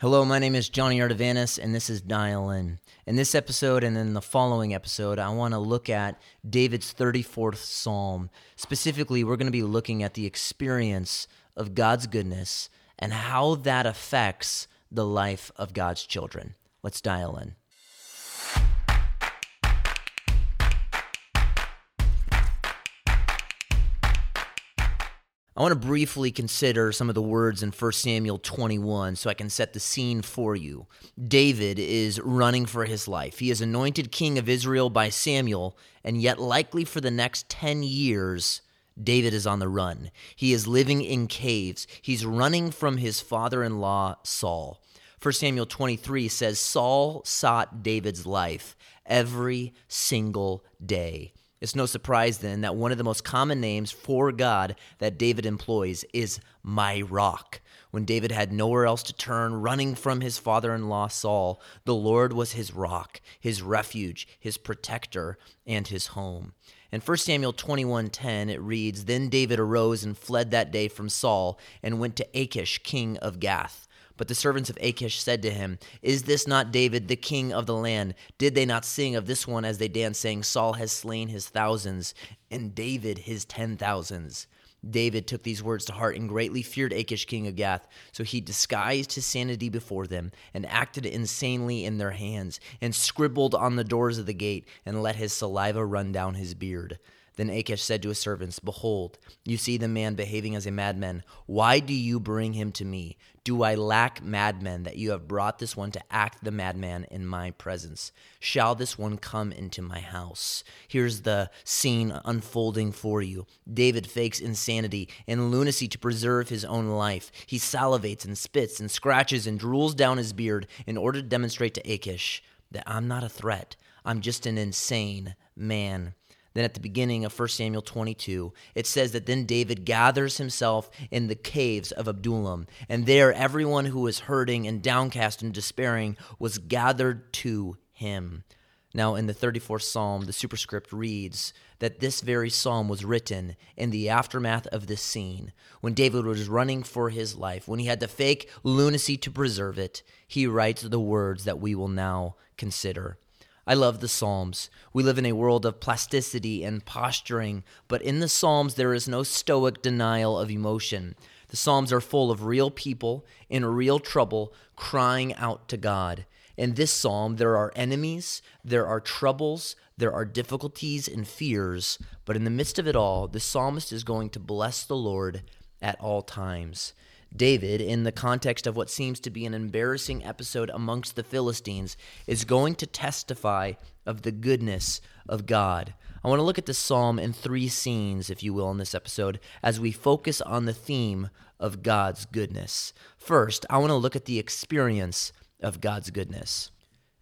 Hello, my name is Jonny Ardavanis, and this is Dial In. In this episode and in the following episode, I want to look at David's 34th Psalm. Specifically, we're going to be looking at the experience of God's goodness and how that affects the life of God's children. Let's dial in. I want to briefly consider some of the words in 1 Samuel 21 so I can set the scene for you. David is running for his life. He is anointed king of Israel by Samuel, and yet, likely for the next 10 years, David is on the run. He is living in caves. He's running from his father in law, Saul. 1 Samuel 23 says Saul sought David's life every single day. It's no surprise then that one of the most common names for God that David employs is my rock. When David had nowhere else to turn, running from his father in law Saul, the Lord was his rock, his refuge, his protector, and his home. In 1 Samuel 21:10 it reads, Then David arose and fled that day from Saul and went to Achish, king of Gath. But the servants of Achish said to him, Is this not David, the king of the land? Did they not sing of this one as they danced, saying, Saul has slain his thousands, and David his ten thousands? David took these words to heart and greatly feared Achish, king of Gath. So he disguised his sanity before them and acted insanely in their hands, and scribbled on the doors of the gate, and let his saliva run down his beard. Then Achish said to his servants, Behold, you see the man behaving as a madman. Why do you bring him to me? Do I lack madmen that you have brought this one to act the madman in my presence? Shall this one come into my house? Here's the scene unfolding for you. David fakes insanity and lunacy to preserve his own life. He salivates and spits and scratches and drools down his beard in order to demonstrate to Achish that I'm not a threat. I'm just an insane man. Then at the beginning of 1 Samuel 22, it says that then David gathers himself in the caves of Adullam, and there everyone who was hurting and downcast and despairing was gathered to him. Now, in the 34th Psalm, the superscript reads that this very psalm was written in the aftermath of this scene, when David was running for his life, when he had to fake lunacy to preserve it. He writes the words that we will now consider. I love the Psalms. We live in a world of plasticity and posturing, but in the Psalms, there is no stoic denial of emotion. The Psalms are full of real people in real trouble crying out to God. In this psalm, there are enemies, there are troubles, there are difficulties and fears, but in the midst of it all, the psalmist is going to bless the Lord at all times. David, in the context of what seems to be an embarrassing episode amongst the Philistines, is going to testify of the goodness of God. I want to look at this psalm in three scenes, if you will, in this episode, as we focus on the theme of God's goodness. First, I want to look at the experience of God's goodness.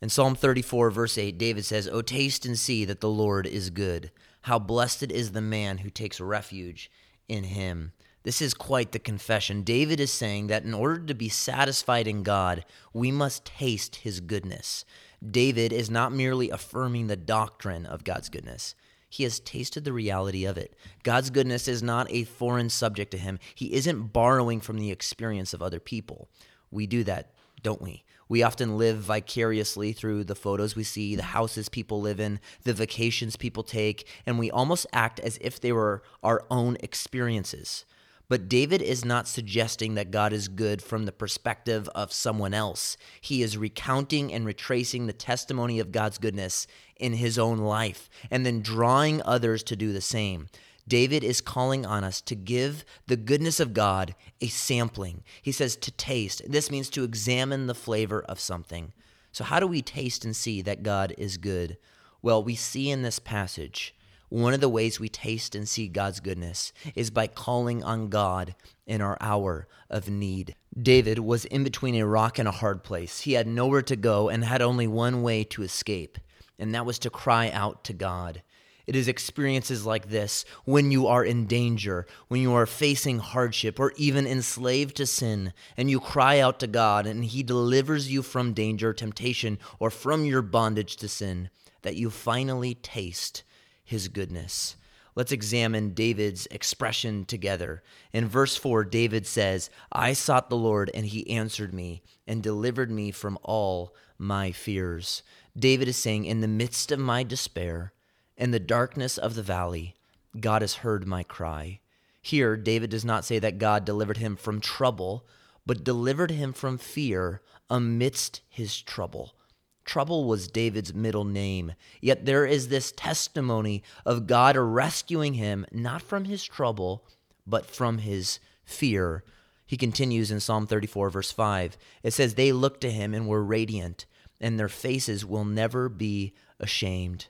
In Psalm 34, verse 8, David says, O taste and see that the Lord is good. How blessed is the man who takes refuge in him. This is quite the confession. David is saying that in order to be satisfied in God, we must taste his goodness. David is not merely affirming the doctrine of God's goodness. He has tasted the reality of it. God's goodness is not a foreign subject to him. He isn't borrowing from the experience of other people. We do that, don't we? We often live vicariously through the photos we see, the houses people live in, the vacations people take, and we almost act as if they were our own experiences. But David is not suggesting that God is good from the perspective of someone else. He is recounting and retracing the testimony of God's goodness in his own life and then drawing others to do the same. David is calling on us to give the goodness of God a sampling. He says to taste. This means to examine the flavor of something. So, how do we taste and see that God is good? Well, we see in this passage one of the ways we taste and see God's goodness is by calling on God in our hour of need. David was in between a rock and a hard place. He had nowhere to go and had only one way to escape, and that was to cry out to God. It is experiences like this when you are in danger, when you are facing hardship, or even enslaved to sin, and you cry out to God, and He delivers you from danger, temptation, or from your bondage to sin, that you finally taste his goodness. Let's examine David's expression together. In verse 4, David says, I sought the Lord, and he answered me and delivered me from all my fears. David is saying, In the midst of my despair, in the darkness of the valley, God has heard my cry. Here, David does not say that God delivered him from trouble, but delivered him from fear amidst his trouble. Trouble was David's middle name. Yet there is this testimony of God rescuing him not from his trouble, but from his fear. He continues in Psalm 34, verse 5. It says, They looked to him and were radiant, and their faces will never be ashamed.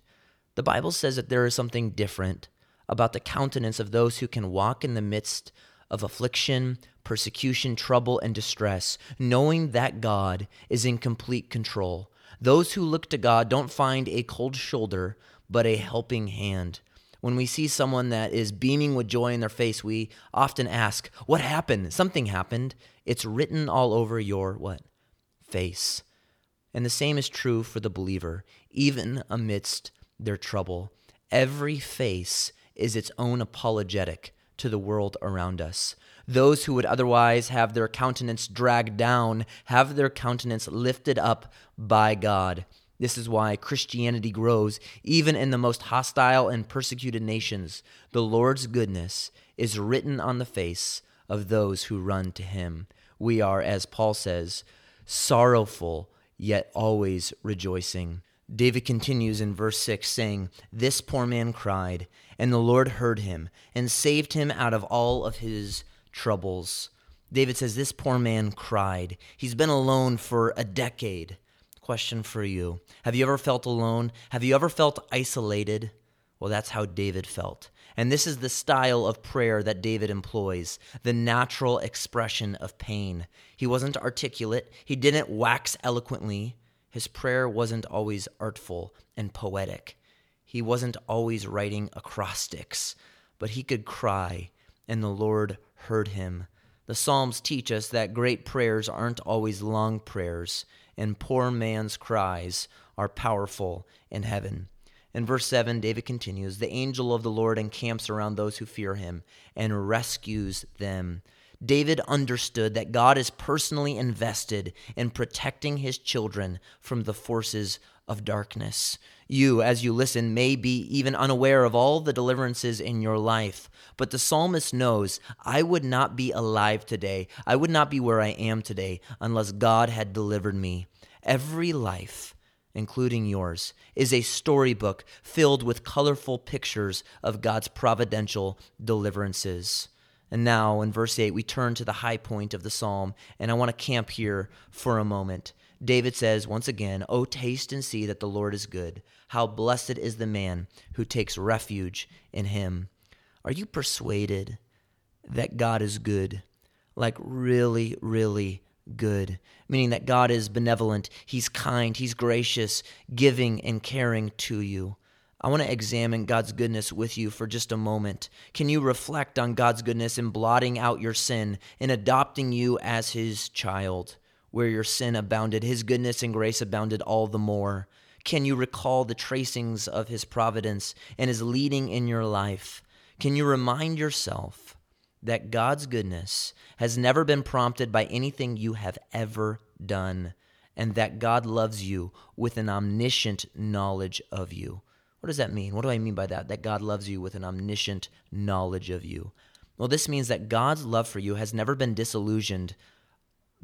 The Bible says that there is something different about the countenance of those who can walk in the midst of affliction, persecution, trouble, and distress, knowing that God is in complete control. Those who look to God don't find a cold shoulder, but a helping hand. When we see someone that is beaming with joy in their face, we often ask, What happened? Something happened. It's written all over your what? Face. And the same is true for the believer, even amidst their trouble. Every face is its own apologetic to the world around us. Those who would otherwise have their countenance dragged down have their countenance lifted up by God. This is why Christianity grows even in the most hostile and persecuted nations. The Lord's goodness is written on the face of those who run to him. We are, as Paul says, sorrowful, yet always rejoicing. David continues in verse 6, saying, This poor man cried, and the Lord heard him and saved him out of all of his troubles. David says, This poor man cried. He's been alone for a decade. Question for you Have you ever felt alone? Have you ever felt isolated? Well, that's how David felt. And this is the style of prayer that David employs the natural expression of pain. He wasn't articulate, he didn't wax eloquently. His prayer wasn't always artful and poetic. He wasn't always writing acrostics, but he could cry, and the Lord heard him. The Psalms teach us that great prayers aren't always long prayers, and poor man's cries are powerful in heaven. In verse 7, David continues The angel of the Lord encamps around those who fear him and rescues them. David understood that God is personally invested in protecting his children from the forces of darkness. You, as you listen, may be even unaware of all the deliverances in your life, but the psalmist knows I would not be alive today. I would not be where I am today unless God had delivered me. Every life, including yours, is a storybook filled with colorful pictures of God's providential deliverances. And now, in verse 8, we turn to the high point of the psalm, and I want to camp here for a moment. David says once again, Oh, taste and see that the Lord is good. How blessed is the man who takes refuge in him. Are you persuaded that God is good? Like, really, really good. Meaning that God is benevolent, He's kind, He's gracious, giving, and caring to you. I want to examine God's goodness with you for just a moment. Can you reflect on God's goodness in blotting out your sin and adopting you as His child? Where your sin abounded, His goodness and grace abounded all the more. Can you recall the tracings of His providence and His leading in your life? Can you remind yourself that God's goodness has never been prompted by anything you have ever done, and that God loves you with an omniscient knowledge of you? What does that mean? What do I mean by that? That God loves you with an omniscient knowledge of you. Well, this means that God's love for you has never been disillusioned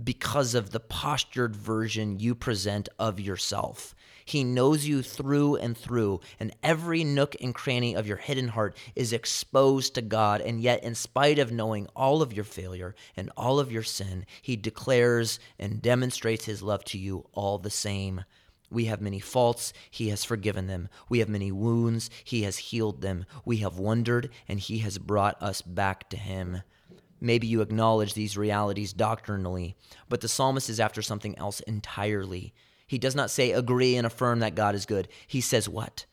because of the postured version you present of yourself. He knows you through and through, and every nook and cranny of your hidden heart is exposed to God. And yet, in spite of knowing all of your failure and all of your sin, He declares and demonstrates His love to you all the same. We have many faults, he has forgiven them. We have many wounds, he has healed them. We have wondered, and he has brought us back to him. Maybe you acknowledge these realities doctrinally, but the psalmist is after something else entirely. He does not say agree and affirm that God is good. He says what?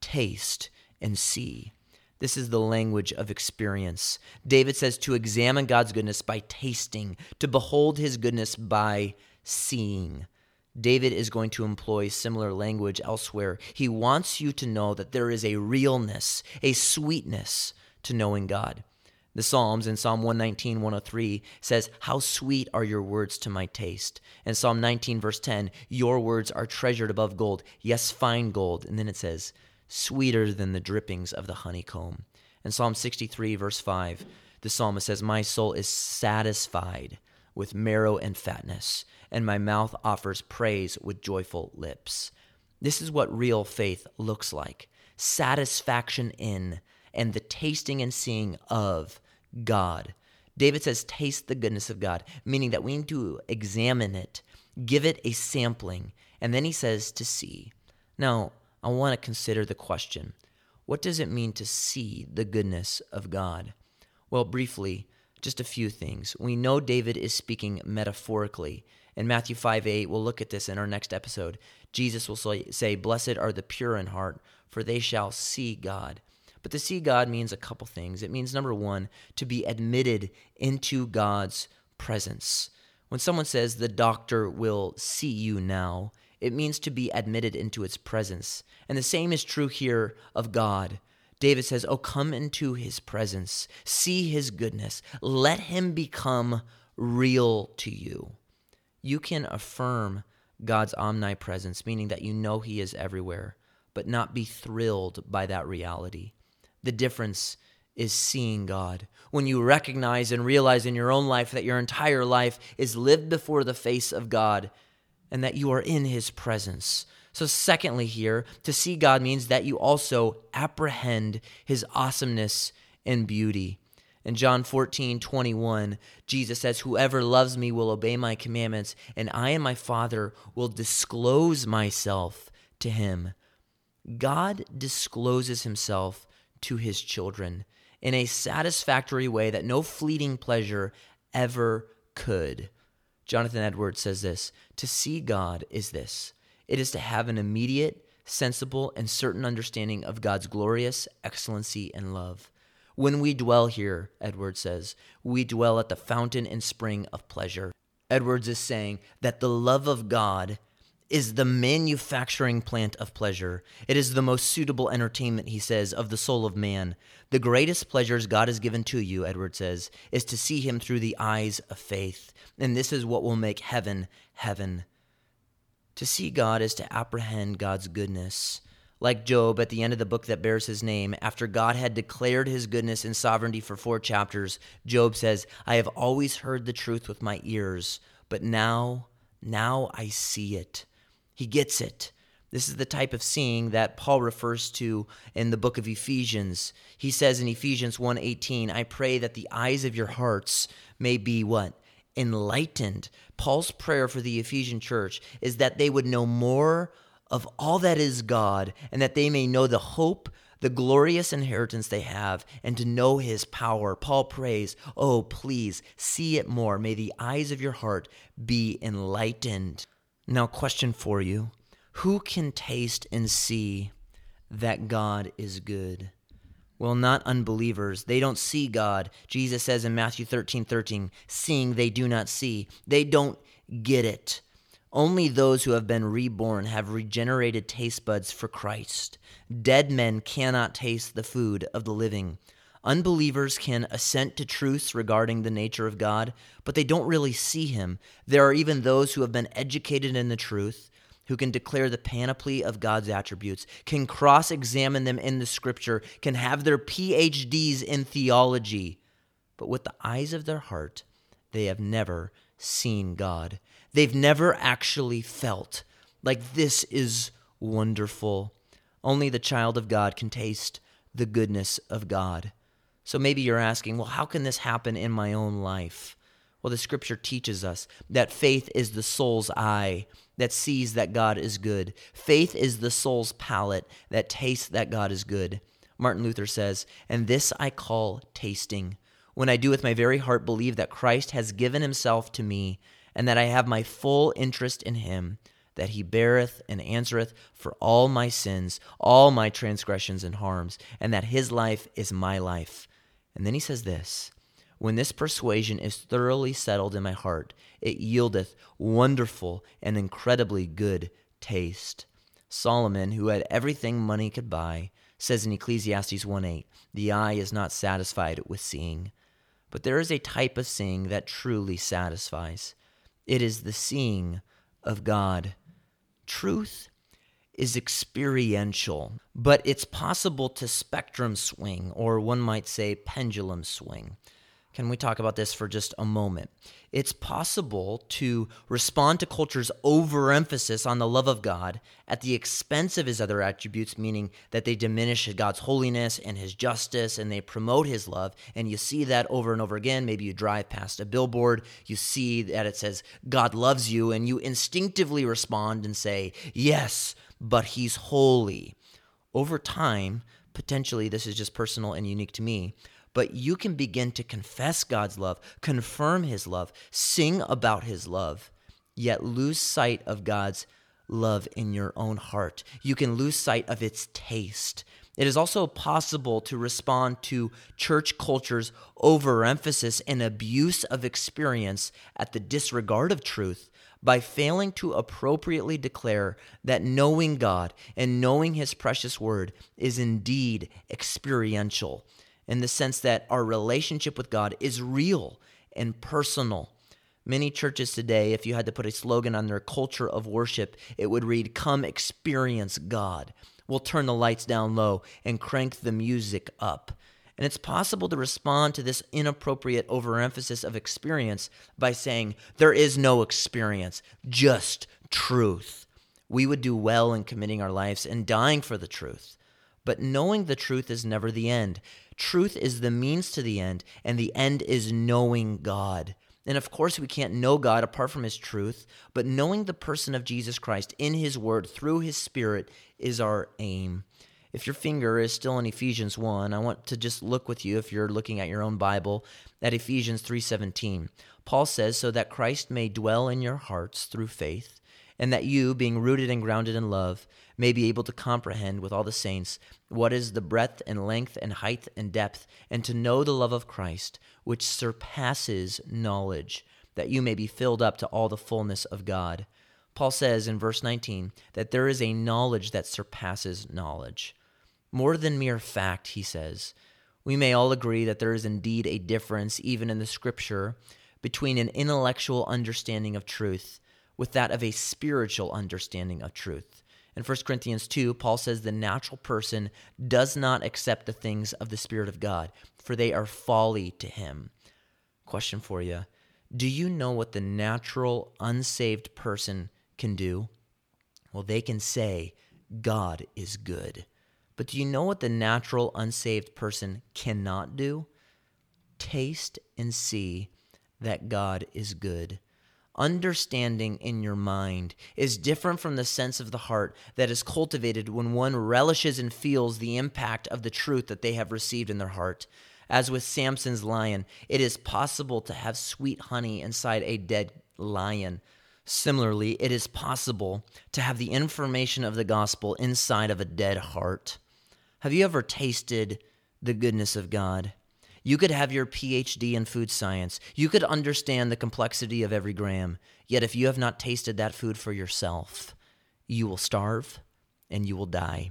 Taste and see. This is the language of experience. David says to examine God's goodness by tasting, to behold his goodness by seeing. David is going to employ similar language elsewhere. He wants you to know that there is a realness, a sweetness to knowing God. The Psalms in Psalm 119, 103 says, How sweet are your words to my taste. And Psalm 19, verse 10, Your words are treasured above gold, yes, fine gold. And then it says, Sweeter than the drippings of the honeycomb. And Psalm 63, verse 5, the psalmist says, My soul is satisfied with marrow and fatness, and my mouth offers praise with joyful lips. This is what real faith looks like satisfaction in and the tasting and seeing of God. David says, taste the goodness of God, meaning that we need to examine it, give it a sampling, and then he says to see. Now, I want to consider the question what does it mean to see the goodness of God? Well, briefly, just a few things. We know David is speaking metaphorically. In Matthew 5 8, we'll look at this in our next episode. Jesus will say, Blessed are the pure in heart, for they shall see God. But to see God means a couple things. It means, number one, to be admitted into God's presence. When someone says the doctor will see you now, it means to be admitted into its presence. And the same is true here of God. David says, Oh, come into his presence, see his goodness, let him become real to you. You can affirm God's omnipresence, meaning that you know he is everywhere, but not be thrilled by that reality. The difference is seeing God. When you recognize and realize in your own life that your entire life is lived before the face of God and that you are in His presence. So, secondly, here, to see God means that you also apprehend His awesomeness and beauty. In John 14, 21, Jesus says, Whoever loves me will obey my commandments, and I and my Father will disclose myself to him. God discloses himself to his children in a satisfactory way that no fleeting pleasure ever could. Jonathan Edwards says this To see God is this it is to have an immediate, sensible, and certain understanding of God's glorious excellency and love. When we dwell here, Edwards says, we dwell at the fountain and spring of pleasure. Edwards is saying that the love of God is the manufacturing plant of pleasure. It is the most suitable entertainment, he says, of the soul of man. The greatest pleasures God has given to you, Edward says, is to see him through the eyes of faith. And this is what will make heaven heaven. To see God is to apprehend God's goodness. Like Job at the end of the book that bears his name, after God had declared his goodness and sovereignty for four chapters, Job says, I have always heard the truth with my ears, but now, now I see it. He gets it. This is the type of seeing that Paul refers to in the book of Ephesians. He says in Ephesians 1:18, "I pray that the eyes of your hearts may be what? Enlightened." Paul's prayer for the Ephesian church is that they would know more of all that is God and that they may know the hope the glorious inheritance they have and to know his power. Paul prays, Oh, please see it more. May the eyes of your heart be enlightened. Now, question for you Who can taste and see that God is good? Well, not unbelievers. They don't see God. Jesus says in Matthew 13 13, seeing they do not see. They don't get it. Only those who have been reborn have regenerated taste buds for Christ. Dead men cannot taste the food of the living. Unbelievers can assent to truths regarding the nature of God, but they don't really see Him. There are even those who have been educated in the truth, who can declare the panoply of God's attributes, can cross examine them in the scripture, can have their PhDs in theology, but with the eyes of their heart, they have never seen God. They've never actually felt like this is wonderful. Only the child of God can taste the goodness of God. So maybe you're asking, well, how can this happen in my own life? Well, the scripture teaches us that faith is the soul's eye that sees that God is good. Faith is the soul's palate that tastes that God is good. Martin Luther says, And this I call tasting, when I do with my very heart believe that Christ has given himself to me, and that I have my full interest in him, that he beareth and answereth for all my sins, all my transgressions and harms, and that his life is my life and then he says this When this persuasion is thoroughly settled in my heart, it yieldeth wonderful and incredibly good taste. Solomon, who had everything money could buy, says in Ecclesiastes 1:8, "The eye is not satisfied with seeing." But there is a type of seeing that truly satisfies. It is the seeing of God. Truth is experiential, but it's possible to spectrum swing, or one might say pendulum swing. Can we talk about this for just a moment? It's possible to respond to culture's overemphasis on the love of God at the expense of his other attributes, meaning that they diminish God's holiness and his justice and they promote his love. And you see that over and over again. Maybe you drive past a billboard, you see that it says, God loves you, and you instinctively respond and say, Yes, but he's holy. Over time, potentially, this is just personal and unique to me but you can begin to confess God's love, confirm His love, sing about His love, yet lose sight of God's love in your own heart. You can lose sight of its taste. It is also possible to respond to church culture's overemphasis and abuse of experience at the disregard of truth by failing to appropriately declare that knowing God and knowing His precious word is indeed experiential in the sense that our relationship with God is real and personal. Many churches today, if you had to put a slogan on their culture of worship, it would read, Come experience God. We'll turn the lights down low and crank the music up. And it's possible to respond to this inappropriate overemphasis of experience by saying, There is no experience, just truth. We would do well in committing our lives and dying for the truth. But knowing the truth is never the end. Truth is the means to the end, and the end is knowing God. And of course, we can't know God apart from His truth, but knowing the person of Jesus Christ in His Word through His Spirit is our aim. If your finger is still in Ephesians 1, I want to just look with you if you're looking at your own Bible at Ephesians 3:17. Paul says so that Christ may dwell in your hearts through faith, and that you, being rooted and grounded in love, may be able to comprehend with all the saints what is the breadth and length and height and depth, and to know the love of Christ, which surpasses knowledge, that you may be filled up to all the fullness of God. Paul says in verse 19 that there is a knowledge that surpasses knowledge. More than mere fact, he says. We may all agree that there is indeed a difference, even in the scripture, between an intellectual understanding of truth with that of a spiritual understanding of truth. In 1 Corinthians 2, Paul says the natural person does not accept the things of the Spirit of God, for they are folly to him. Question for you Do you know what the natural, unsaved person can do? Well, they can say, God is good. But do you know what the natural, unsaved person cannot do? Taste and see that God is good understanding in your mind is different from the sense of the heart that is cultivated when one relishes and feels the impact of the truth that they have received in their heart. As with Samson's lion, it is possible to have sweet honey inside a dead lion. Similarly, it is possible to have the information of the gospel inside of a dead heart. Have you ever tasted the goodness of God? You could have your PhD in food science. You could understand the complexity of every gram. Yet, if you have not tasted that food for yourself, you will starve and you will die.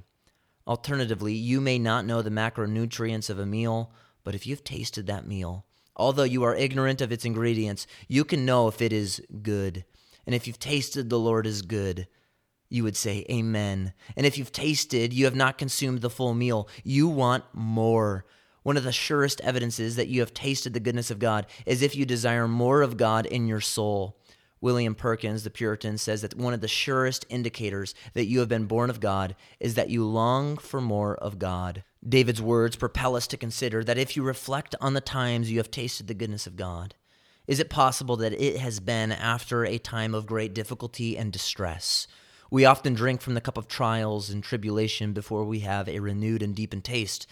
Alternatively, you may not know the macronutrients of a meal, but if you've tasted that meal, although you are ignorant of its ingredients, you can know if it is good. And if you've tasted the Lord is good, you would say, Amen. And if you've tasted, you have not consumed the full meal, you want more. One of the surest evidences that you have tasted the goodness of God is if you desire more of God in your soul. William Perkins, the Puritan, says that one of the surest indicators that you have been born of God is that you long for more of God. David's words propel us to consider that if you reflect on the times you have tasted the goodness of God, is it possible that it has been after a time of great difficulty and distress? We often drink from the cup of trials and tribulation before we have a renewed and deepened taste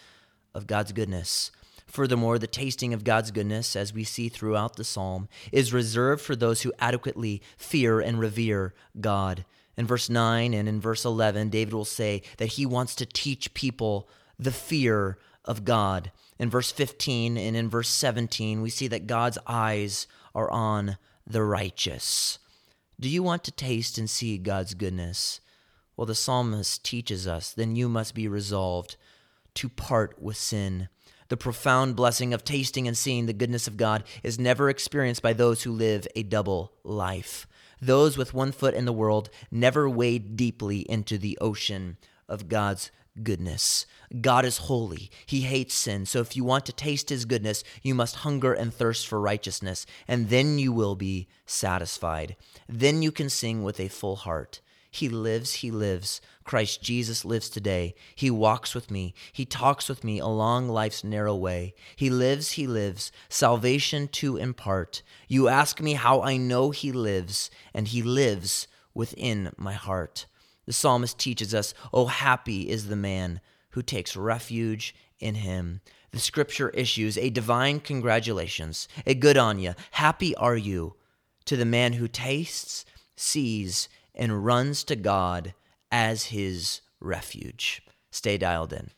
of God's goodness. Furthermore, the tasting of God's goodness, as we see throughout the psalm, is reserved for those who adequately fear and revere God. In verse 9 and in verse 11, David will say that he wants to teach people the fear of God. In verse 15 and in verse 17, we see that God's eyes are on the righteous. Do you want to taste and see God's goodness? Well, the psalmist teaches us, then you must be resolved to part with sin. The profound blessing of tasting and seeing the goodness of God is never experienced by those who live a double life. Those with one foot in the world never wade deeply into the ocean of God's goodness. God is holy. He hates sin. So if you want to taste his goodness, you must hunger and thirst for righteousness, and then you will be satisfied. Then you can sing with a full heart. He lives, He lives. Christ Jesus lives today. He walks with me. He talks with me along life's narrow way. He lives, He lives, salvation to impart. You ask me how I know He lives, and He lives within my heart. The psalmist teaches us, Oh, happy is the man who takes refuge in Him. The scripture issues a divine congratulations, a good on you, happy are you to the man who tastes, sees, and runs to God as his refuge. Stay dialed in.